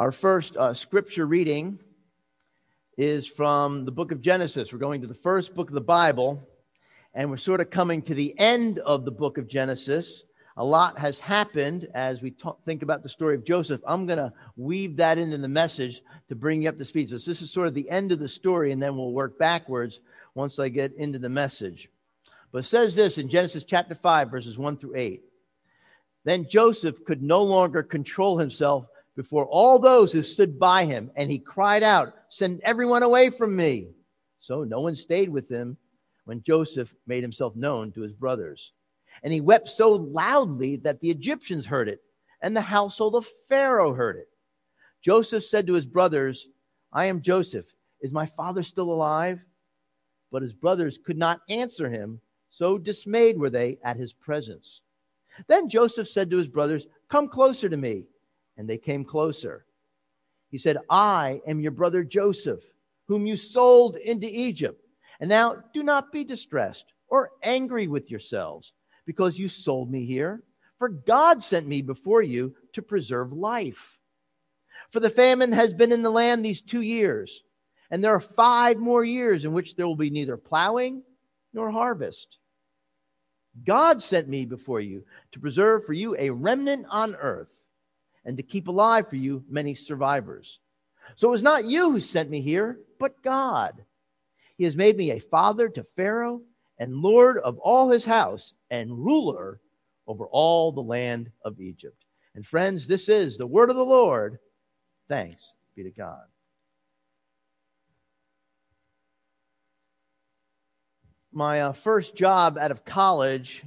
Our first uh, scripture reading is from the book of Genesis. We're going to the first book of the Bible, and we're sort of coming to the end of the book of Genesis. A lot has happened as we talk, think about the story of Joseph. I'm going to weave that into the message to bring you up to speed. So, this is sort of the end of the story, and then we'll work backwards once I get into the message. But says this in Genesis chapter 5, verses 1 through 8. Then Joseph could no longer control himself before all those who stood by him, and he cried out, Send everyone away from me. So no one stayed with him when Joseph made himself known to his brothers. And he wept so loudly that the Egyptians heard it, and the household of Pharaoh heard it. Joseph said to his brothers, I am Joseph. Is my father still alive? But his brothers could not answer him, so dismayed were they at his presence. Then Joseph said to his brothers, Come closer to me and they came closer. He said, I am your brother Joseph, whom you sold into Egypt. And now do not be distressed or angry with yourselves because you sold me here. For God sent me before you to preserve life. For the famine has been in the land these two years, and there are five more years in which there will be neither plowing nor harvest. God sent me before you to preserve for you a remnant on earth and to keep alive for you many survivors. So it was not you who sent me here, but God. He has made me a father to Pharaoh and Lord of all his house and ruler over all the land of Egypt. And friends, this is the word of the Lord. Thanks be to God. My uh, first job out of college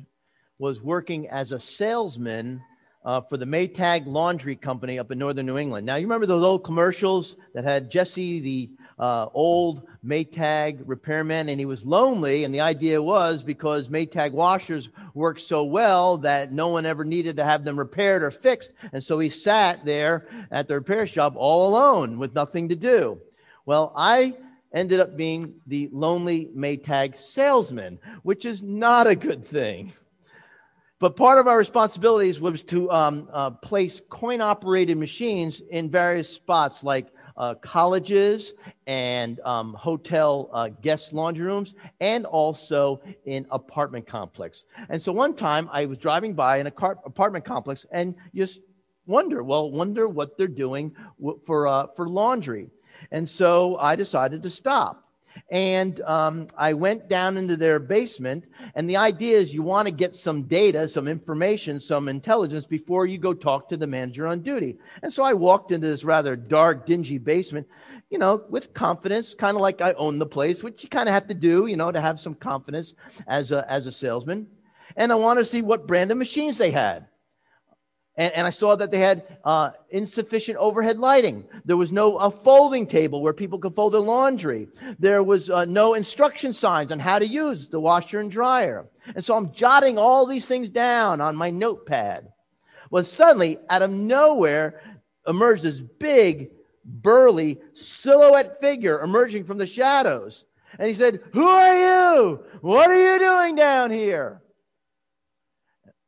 was working as a salesman uh, for the Maytag Laundry Company up in northern New England. Now, you remember those old commercials that had Jesse, the uh, old Maytag repairman, and he was lonely. And the idea was because Maytag washers worked so well that no one ever needed to have them repaired or fixed. And so he sat there at the repair shop all alone with nothing to do. Well, I ended up being the lonely Maytag salesman, which is not a good thing. But part of our responsibilities was to um, uh, place coin operated machines in various spots like uh, colleges and um, hotel uh, guest laundry rooms and also in apartment complex. And so one time I was driving by in an apartment complex and just wonder, well, wonder what they're doing for, uh, for laundry. And so I decided to stop. And um, I went down into their basement. And the idea is you want to get some data, some information, some intelligence before you go talk to the manager on duty. And so I walked into this rather dark, dingy basement, you know, with confidence, kind of like I own the place, which you kind of have to do, you know, to have some confidence as a, as a salesman. And I want to see what brand of machines they had. And, and I saw that they had uh, insufficient overhead lighting. There was no a folding table where people could fold their laundry. There was uh, no instruction signs on how to use the washer and dryer. And so I'm jotting all these things down on my notepad. Well, suddenly, out of nowhere, emerged this big, burly silhouette figure emerging from the shadows. And he said, Who are you? What are you doing down here?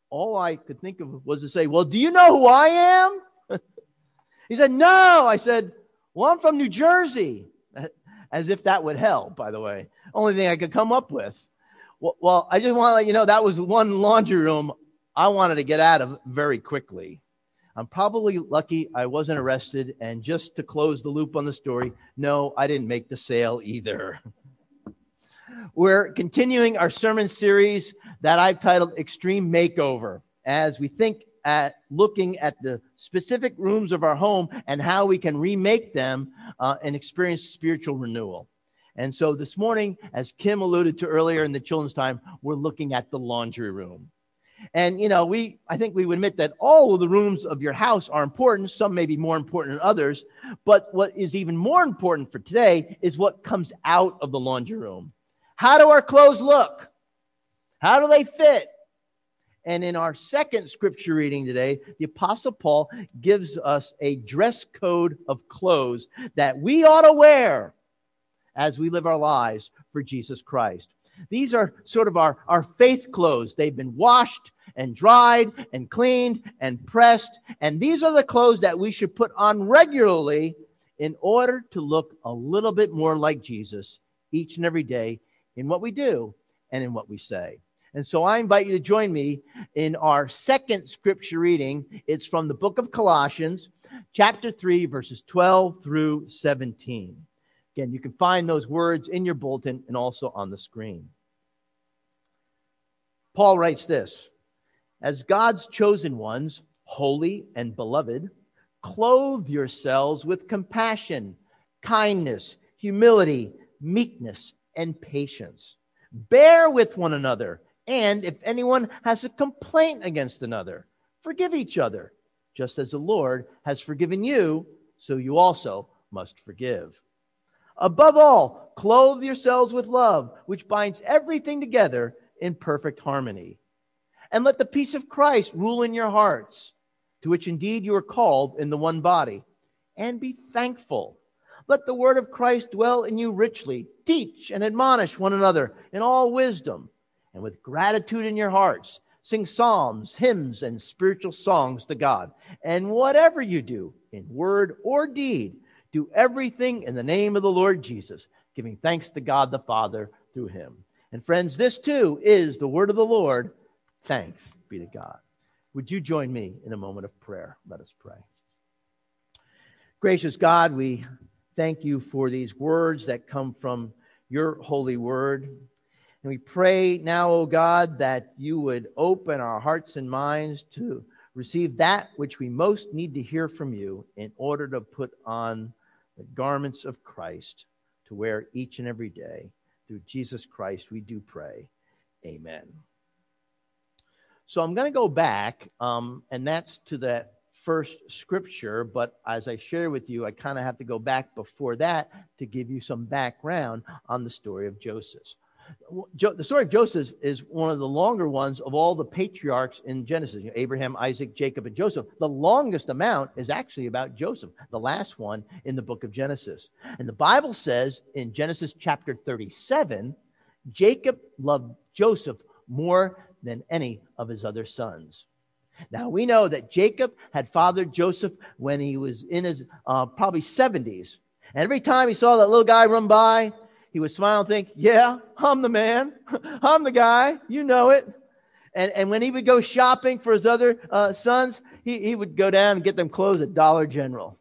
All I could think of was to say, Well, do you know who I am? he said, No. I said, Well, I'm from New Jersey. As if that would help, by the way. Only thing I could come up with. Well, I just want to let you know that was one laundry room I wanted to get out of very quickly. I'm probably lucky I wasn't arrested. And just to close the loop on the story, no, I didn't make the sale either. We're continuing our sermon series that I've titled Extreme Makeover as we think at looking at the specific rooms of our home and how we can remake them uh, and experience spiritual renewal. And so this morning, as Kim alluded to earlier in the children's time, we're looking at the laundry room. And, you know, we, I think we would admit that all of the rooms of your house are important. Some may be more important than others. But what is even more important for today is what comes out of the laundry room. How do our clothes look? How do they fit? And in our second scripture reading today, the Apostle Paul gives us a dress code of clothes that we ought to wear as we live our lives for Jesus Christ. These are sort of our, our faith clothes. They've been washed and dried and cleaned and pressed. And these are the clothes that we should put on regularly in order to look a little bit more like Jesus each and every day in what we do and in what we say. And so I invite you to join me in our second scripture reading. It's from the book of Colossians, chapter 3, verses 12 through 17. Again, you can find those words in your bulletin and also on the screen. Paul writes this As God's chosen ones, holy and beloved, clothe yourselves with compassion, kindness, humility, meekness, and patience. Bear with one another and if anyone has a complaint against another, forgive each other, just as the Lord has forgiven you, so you also must forgive. Above all, clothe yourselves with love, which binds everything together in perfect harmony. And let the peace of Christ rule in your hearts, to which indeed you are called in the one body. And be thankful. Let the word of Christ dwell in you richly. Teach and admonish one another in all wisdom and with gratitude in your hearts, sing psalms, hymns, and spiritual songs to God. And whatever you do, in word or deed, do everything in the name of the Lord Jesus, giving thanks to God the Father through him. And friends, this too is the word of the Lord. Thanks be to God. Would you join me in a moment of prayer? Let us pray. Gracious God, we thank you for these words that come from your holy word. And we pray now, O God, that you would open our hearts and minds to receive that which we most need to hear from you in order to put on the garments of Christ to wear each and every day. Through Jesus Christ, we do pray. Amen. So I'm going to go back, um, and that's to that first scripture. But as I share with you, I kind of have to go back before that to give you some background on the story of Joseph the story of Joseph is one of the longer ones of all the patriarchs in Genesis. You know, Abraham, Isaac, Jacob, and Joseph. The longest amount is actually about Joseph, the last one in the book of Genesis. And the Bible says in Genesis chapter 37, Jacob loved Joseph more than any of his other sons. Now we know that Jacob had fathered Joseph when he was in his uh, probably 70s. And every time he saw that little guy run by, he would smile and think, Yeah, I'm the man. I'm the guy. You know it. And, and when he would go shopping for his other uh, sons, he, he would go down and get them clothes at Dollar General.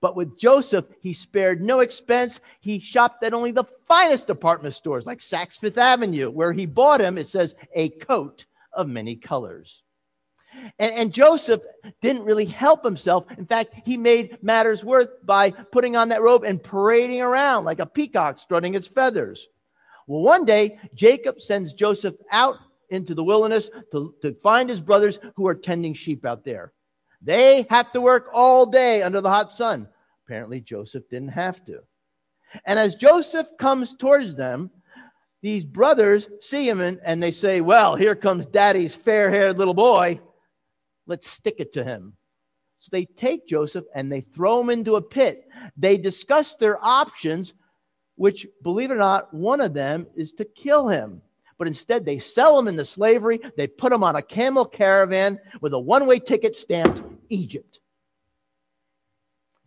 But with Joseph, he spared no expense. He shopped at only the finest department stores like Saks Fifth Avenue, where he bought him, it says, a coat of many colors. And, and, Joseph didn't really help himself. In fact, he made matters worse by putting on that robe and parading around like a peacock strutting its feathers. Well, one day, Jacob sends Joseph out into the wilderness to, to find his brothers who are tending sheep out there. They have to work all day under the hot sun. Apparently, Joseph didn't have to. And as Joseph comes towards them, these brothers see him and, and they say, Well, here comes daddy's fair haired little boy. Let's stick it to him. So they take Joseph and they throw him into a pit. They discuss their options, which, believe it or not, one of them is to kill him. But instead, they sell him into slavery. They put him on a camel caravan with a one way ticket stamped Egypt.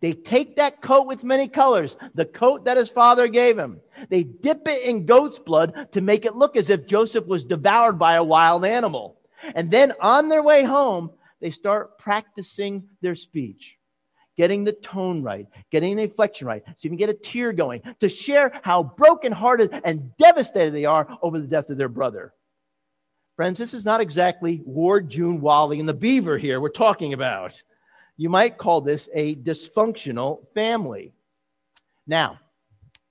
They take that coat with many colors, the coat that his father gave him. They dip it in goat's blood to make it look as if Joseph was devoured by a wild animal. And then on their way home, they start practicing their speech, getting the tone right, getting the inflection right, so you can get a tear going, to share how brokenhearted and devastated they are over the death of their brother. Friends, this is not exactly Ward, June, Wally, and the Beaver here we're talking about. You might call this a dysfunctional family. Now,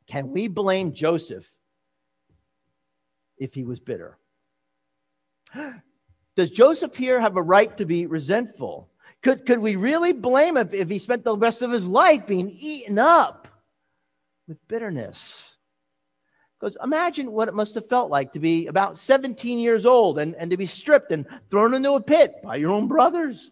can we blame Joseph if he was bitter? Does Joseph here have a right to be resentful? Could, could we really blame him if he spent the rest of his life being eaten up with bitterness? Because imagine what it must have felt like to be about 17 years old and, and to be stripped and thrown into a pit by your own brothers,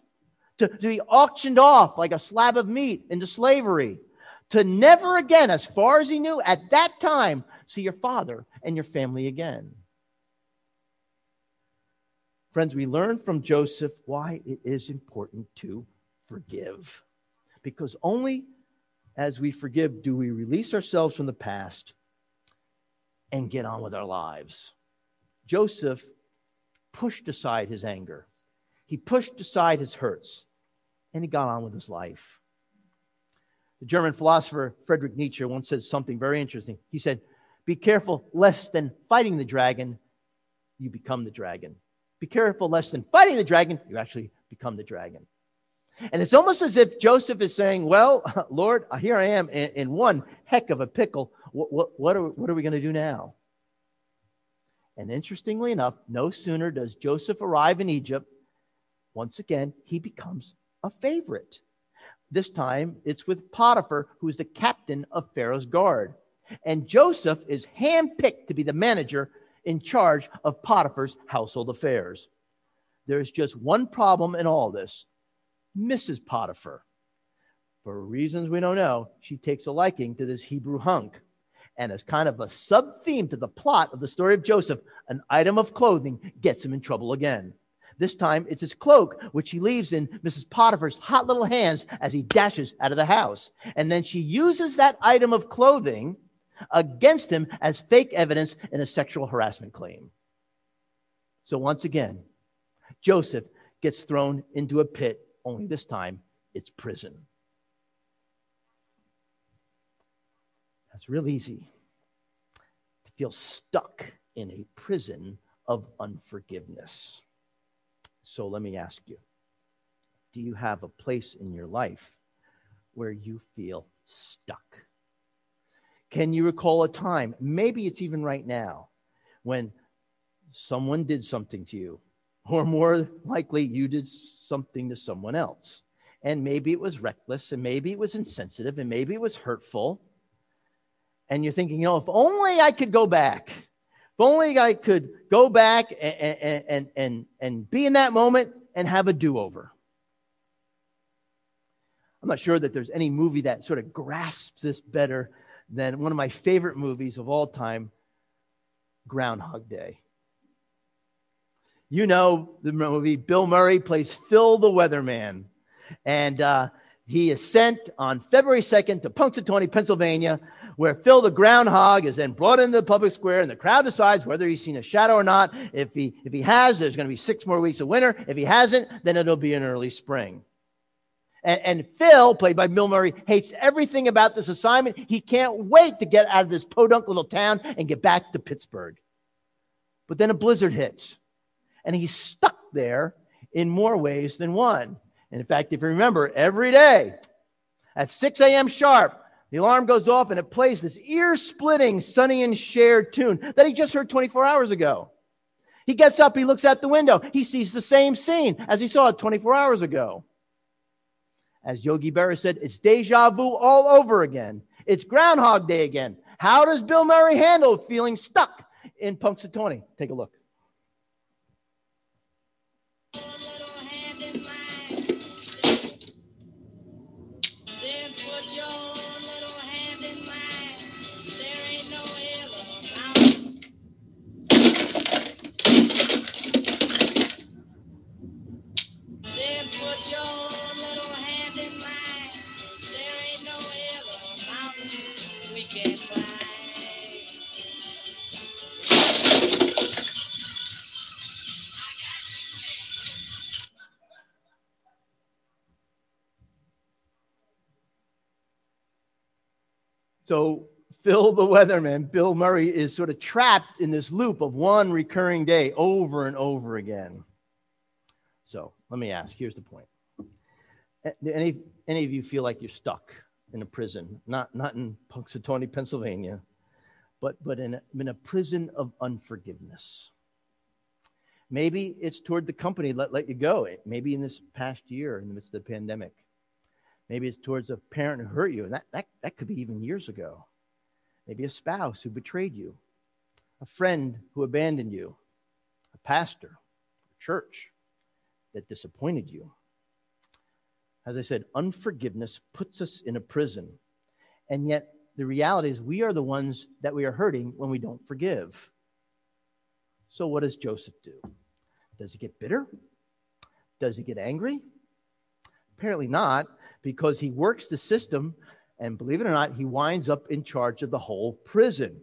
to, to be auctioned off like a slab of meat into slavery, to never again, as far as he knew at that time, see your father and your family again. Friends, we learn from Joseph why it is important to forgive. Because only as we forgive do we release ourselves from the past and get on with our lives. Joseph pushed aside his anger, he pushed aside his hurts, and he got on with his life. The German philosopher Friedrich Nietzsche once said something very interesting. He said, Be careful lest than fighting the dragon, you become the dragon. Be careful lest than fighting the dragon, you actually become the dragon. And it's almost as if Joseph is saying, Well, Lord, here I am in, in one heck of a pickle. What, what, what are, what are we going to do now? And interestingly enough, no sooner does Joseph arrive in Egypt, once again, he becomes a favorite. This time it's with Potiphar, who is the captain of Pharaoh's guard. And Joseph is handpicked to be the manager in charge of Potiphar's household affairs. There's just one problem in all this Mrs. Potiphar. For reasons we don't know, she takes a liking to this Hebrew hunk. And as kind of a sub theme to the plot of the story of Joseph, an item of clothing gets him in trouble again. This time it's his cloak, which he leaves in Mrs. Potiphar's hot little hands as he dashes out of the house. And then she uses that item of clothing against him as fake evidence in a sexual harassment claim. So once again, Joseph gets thrown into a pit, only this time it's prison. That's real easy to feel stuck in a prison of unforgiveness. So let me ask you do you have a place in your life where you feel stuck? Can you recall a time, maybe it's even right now, when someone did something to you, or more likely, you did something to someone else? And maybe it was reckless, and maybe it was insensitive, and maybe it was hurtful. And you're thinking, you know, if only I could go back if only I could go back and, and, and, and be in that moment and have a do over. I'm not sure that there's any movie that sort of grasps this better than one of my favorite movies of all time, Groundhog Day. You know the movie. Bill Murray plays Phil the Weatherman. And uh, he is sent on February 2nd to Punxsutawney, Pennsylvania, where Phil the groundhog is then brought into the public square, and the crowd decides whether he's seen a shadow or not. If he if he has, there's going to be six more weeks of winter. If he hasn't, then it'll be an early spring. And, and Phil, played by Bill Murray, hates everything about this assignment. He can't wait to get out of this podunk little town and get back to Pittsburgh. But then a blizzard hits, and he's stuck there in more ways than one. And in fact, if you remember, every day at 6 a.m. sharp, the alarm goes off and it plays this ear splitting Sonny and Cher tune that he just heard 24 hours ago. He gets up, he looks out the window, he sees the same scene as he saw it 24 hours ago. As Yogi Berra said, it's deja vu all over again. It's Groundhog Day again. How does Bill Murray handle feeling stuck in Punxsutawney? Take a look. So, Phil the Weatherman, Bill Murray, is sort of trapped in this loop of one recurring day over and over again. So, let me ask here's the point. Any, any of you feel like you're stuck in a prison? Not, not in Punxsutawney, Pennsylvania, but, but in, a, in a prison of unforgiveness. Maybe it's toward the company let, let you go. Maybe in this past year, in the midst of the pandemic. Maybe it's towards a parent who hurt you, and that, that, that could be even years ago. Maybe a spouse who betrayed you, a friend who abandoned you, a pastor, a church that disappointed you. As I said, unforgiveness puts us in a prison. And yet, the reality is, we are the ones that we are hurting when we don't forgive. So, what does Joseph do? Does he get bitter? Does he get angry? Apparently not, because he works the system, and believe it or not, he winds up in charge of the whole prison.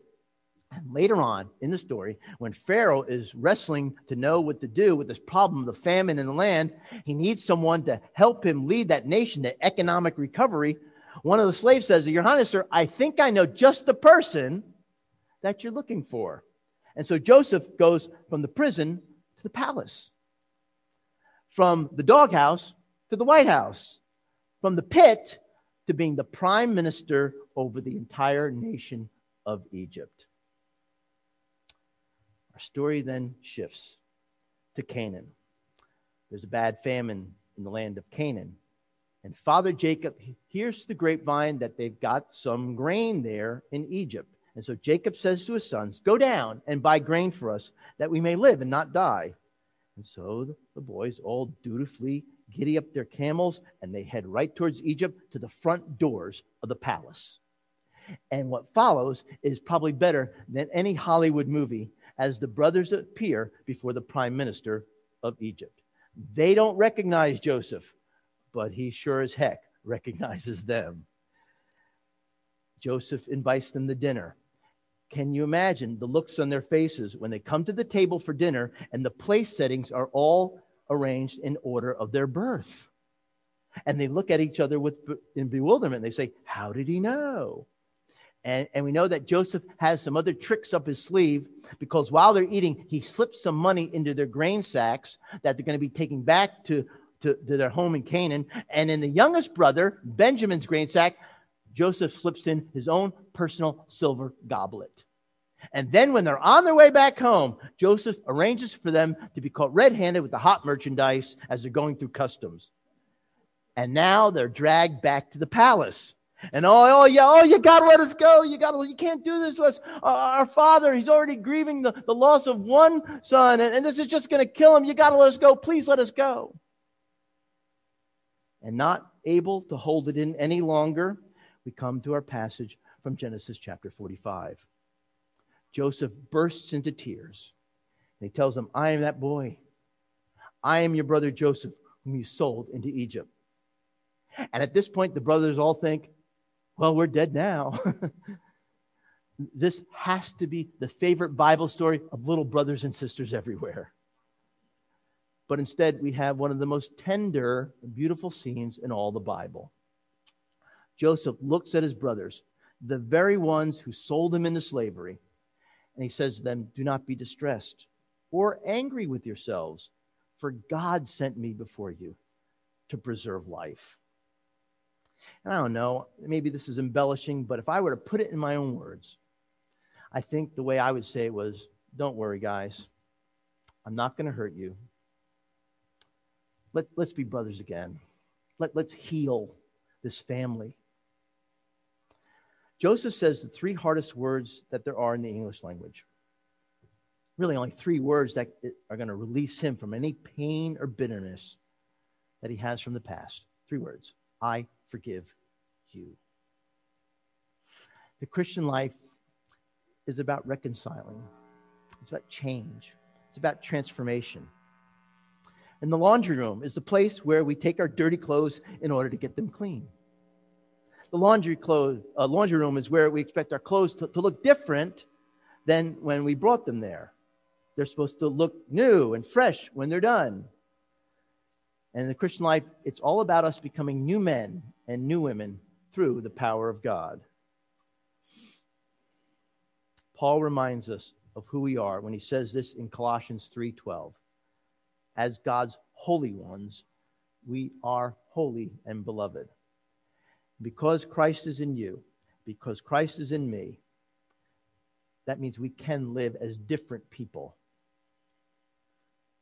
And later on in the story, when Pharaoh is wrestling to know what to do with this problem, of the famine in the land, he needs someone to help him lead that nation to economic recovery. One of the slaves says, Your Highness, sir, I think I know just the person that you're looking for. And so Joseph goes from the prison to the palace, from the doghouse to the White House, from the pit to being the prime minister over the entire nation of Egypt. Our story then shifts to Canaan. There's a bad famine in the land of Canaan. And Father Jacob hears the grapevine that they've got some grain there in Egypt. And so Jacob says to his sons, Go down and buy grain for us that we may live and not die. And so the, boys all dutifully giddy up their camels and they head right towards Egypt to the front doors of the palace. And what follows is probably better than any Hollywood movie as the brothers appear before the prime minister of Egypt. They don't recognize Joseph, but he sure as heck recognizes them. Joseph invites them to dinner. Can you imagine the looks on their faces when they come to the table for dinner and the place settings are all arranged in order of their birth? And they look at each other with in bewilderment. They say, How did he know? And, and we know that Joseph has some other tricks up his sleeve because while they're eating, he slips some money into their grain sacks that they're going to be taking back to, to, to their home in Canaan. And in the youngest brother, Benjamin's grain sack, Joseph slips in his own personal silver goblet. And then when they're on their way back home, Joseph arranges for them to be caught red handed with the hot merchandise as they're going through customs. And now they're dragged back to the palace. And oh, oh yeah, oh, you gotta let us go. You gotta, you can't do this to us. Uh, our father, he's already grieving the, the loss of one son, and, and this is just gonna kill him. You gotta let us go. Please let us go. And not able to hold it in any longer, we come to our passage from Genesis chapter 45. Joseph bursts into tears. And he tells them, I am that boy. I am your brother Joseph, whom you sold into Egypt. And at this point, the brothers all think, well, we're dead now. this has to be the favorite Bible story of little brothers and sisters everywhere. But instead, we have one of the most tender, beautiful scenes in all the Bible. Joseph looks at his brothers, the very ones who sold him into slavery, and he says to them, Do not be distressed or angry with yourselves, for God sent me before you to preserve life. And I don't know, maybe this is embellishing, but if I were to put it in my own words, I think the way I would say it was don't worry, guys. I'm not going to hurt you. Let, let's be brothers again. Let, let's heal this family. Joseph says the three hardest words that there are in the English language. Really, only three words that are going to release him from any pain or bitterness that he has from the past. Three words I forgive you. The Christian life is about reconciling, it's about change, it's about transformation. And the laundry room is the place where we take our dirty clothes in order to get them clean. The laundry, clothes, uh, laundry room is where we expect our clothes to, to look different than when we brought them there. They're supposed to look new and fresh when they're done. And in the Christian life, it's all about us becoming new men and new women through the power of God. Paul reminds us of who we are when he says this in Colossians 3:12. As God's holy ones, we are holy and beloved. Because Christ is in you, because Christ is in me, that means we can live as different people.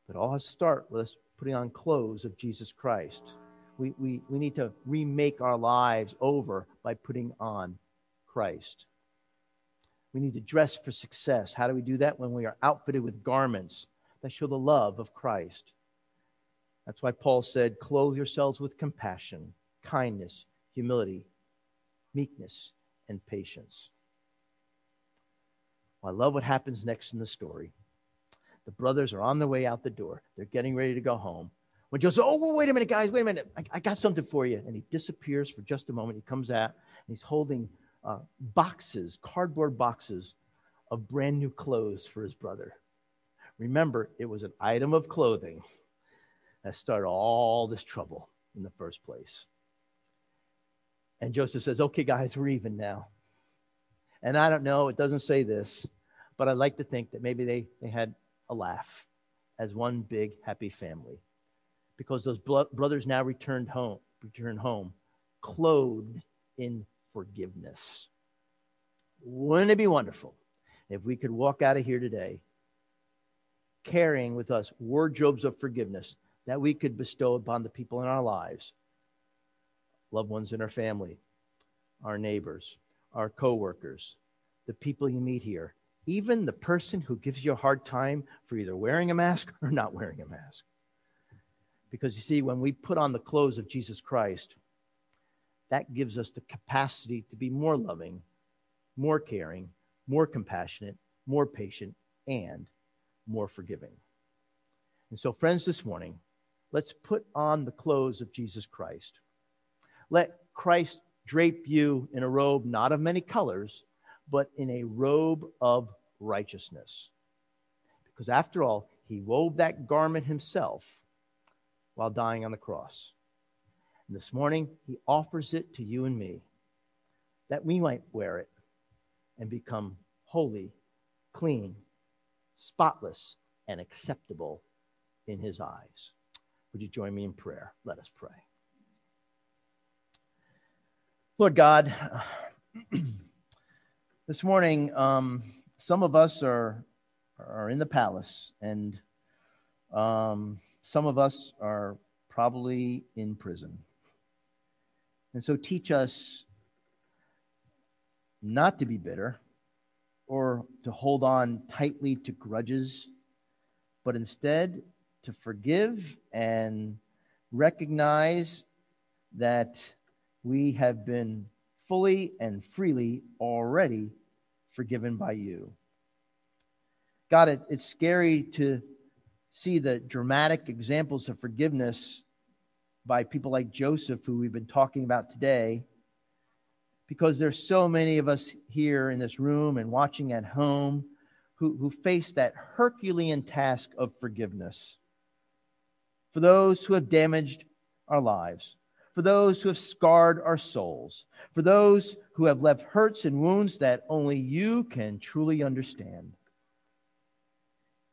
But all has start with us putting on clothes of Jesus Christ. We, we, we need to remake our lives over by putting on Christ. We need to dress for success. How do we do that? When we are outfitted with garments that show the love of Christ. That's why Paul said, Clothe yourselves with compassion, kindness, humility, meekness, and patience. Well, I love what happens next in the story. The brothers are on their way out the door. They're getting ready to go home. When Joseph, says, oh, wait a minute, guys, wait a minute. I, I got something for you. And he disappears for just a moment. He comes out and he's holding uh, boxes, cardboard boxes of brand new clothes for his brother. Remember, it was an item of clothing that started all this trouble in the first place. And Joseph says, Okay, guys, we're even now. And I don't know, it doesn't say this, but I'd like to think that maybe they, they had a laugh as one big happy family because those brothers now returned home, returned home clothed in forgiveness. Wouldn't it be wonderful if we could walk out of here today carrying with us wardrobes of forgiveness that we could bestow upon the people in our lives, loved ones in our family, our neighbors, our coworkers, the people you meet here, even the person who gives you a hard time for either wearing a mask or not wearing a mask. Because you see, when we put on the clothes of Jesus Christ, that gives us the capacity to be more loving, more caring, more compassionate, more patient, and more forgiving. And so, friends, this morning, let's put on the clothes of Jesus Christ. Let Christ drape you in a robe not of many colors, but in a robe of righteousness. Because after all, he wove that garment himself while dying on the cross. And this morning, he offers it to you and me that we might wear it and become holy, clean, spotless, and acceptable in his eyes. Would you join me in prayer? Let us pray. Lord God, this morning, um, some of us are, are in the palace, and um, some of us are probably in prison. And so teach us not to be bitter or to hold on tightly to grudges, but instead to forgive and recognize that we have been fully and freely already forgiven by you. God, it, it's scary to see the dramatic examples of forgiveness by people like Joseph, who we've been talking about today, because there's so many of us here in this room and watching at home who, who face that Herculean task of forgiveness. For those who have damaged our lives, for those who have scarred our souls, for those who have left hurts and wounds that only you can truly understand.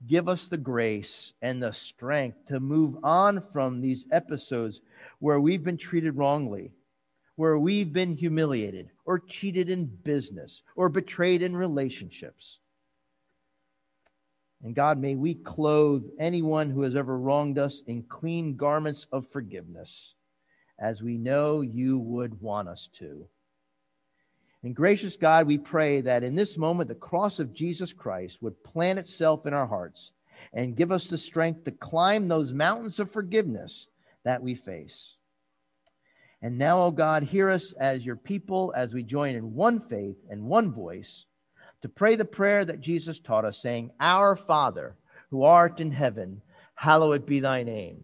Give us the grace and the strength to move on from these episodes where we've been treated wrongly, where we've been humiliated or cheated in business or betrayed in relationships. And God, may we clothe anyone who has ever wronged us in clean garments of forgiveness, as we know you would want us to. And gracious God, we pray that in this moment, the cross of Jesus Christ would plant itself in our hearts and give us the strength to climb those mountains of forgiveness that we face. And now, O oh God, hear us as your people as we join in one faith and one voice to pray the prayer that Jesus taught us, saying, Our Father, who art in heaven, hallowed be thy name.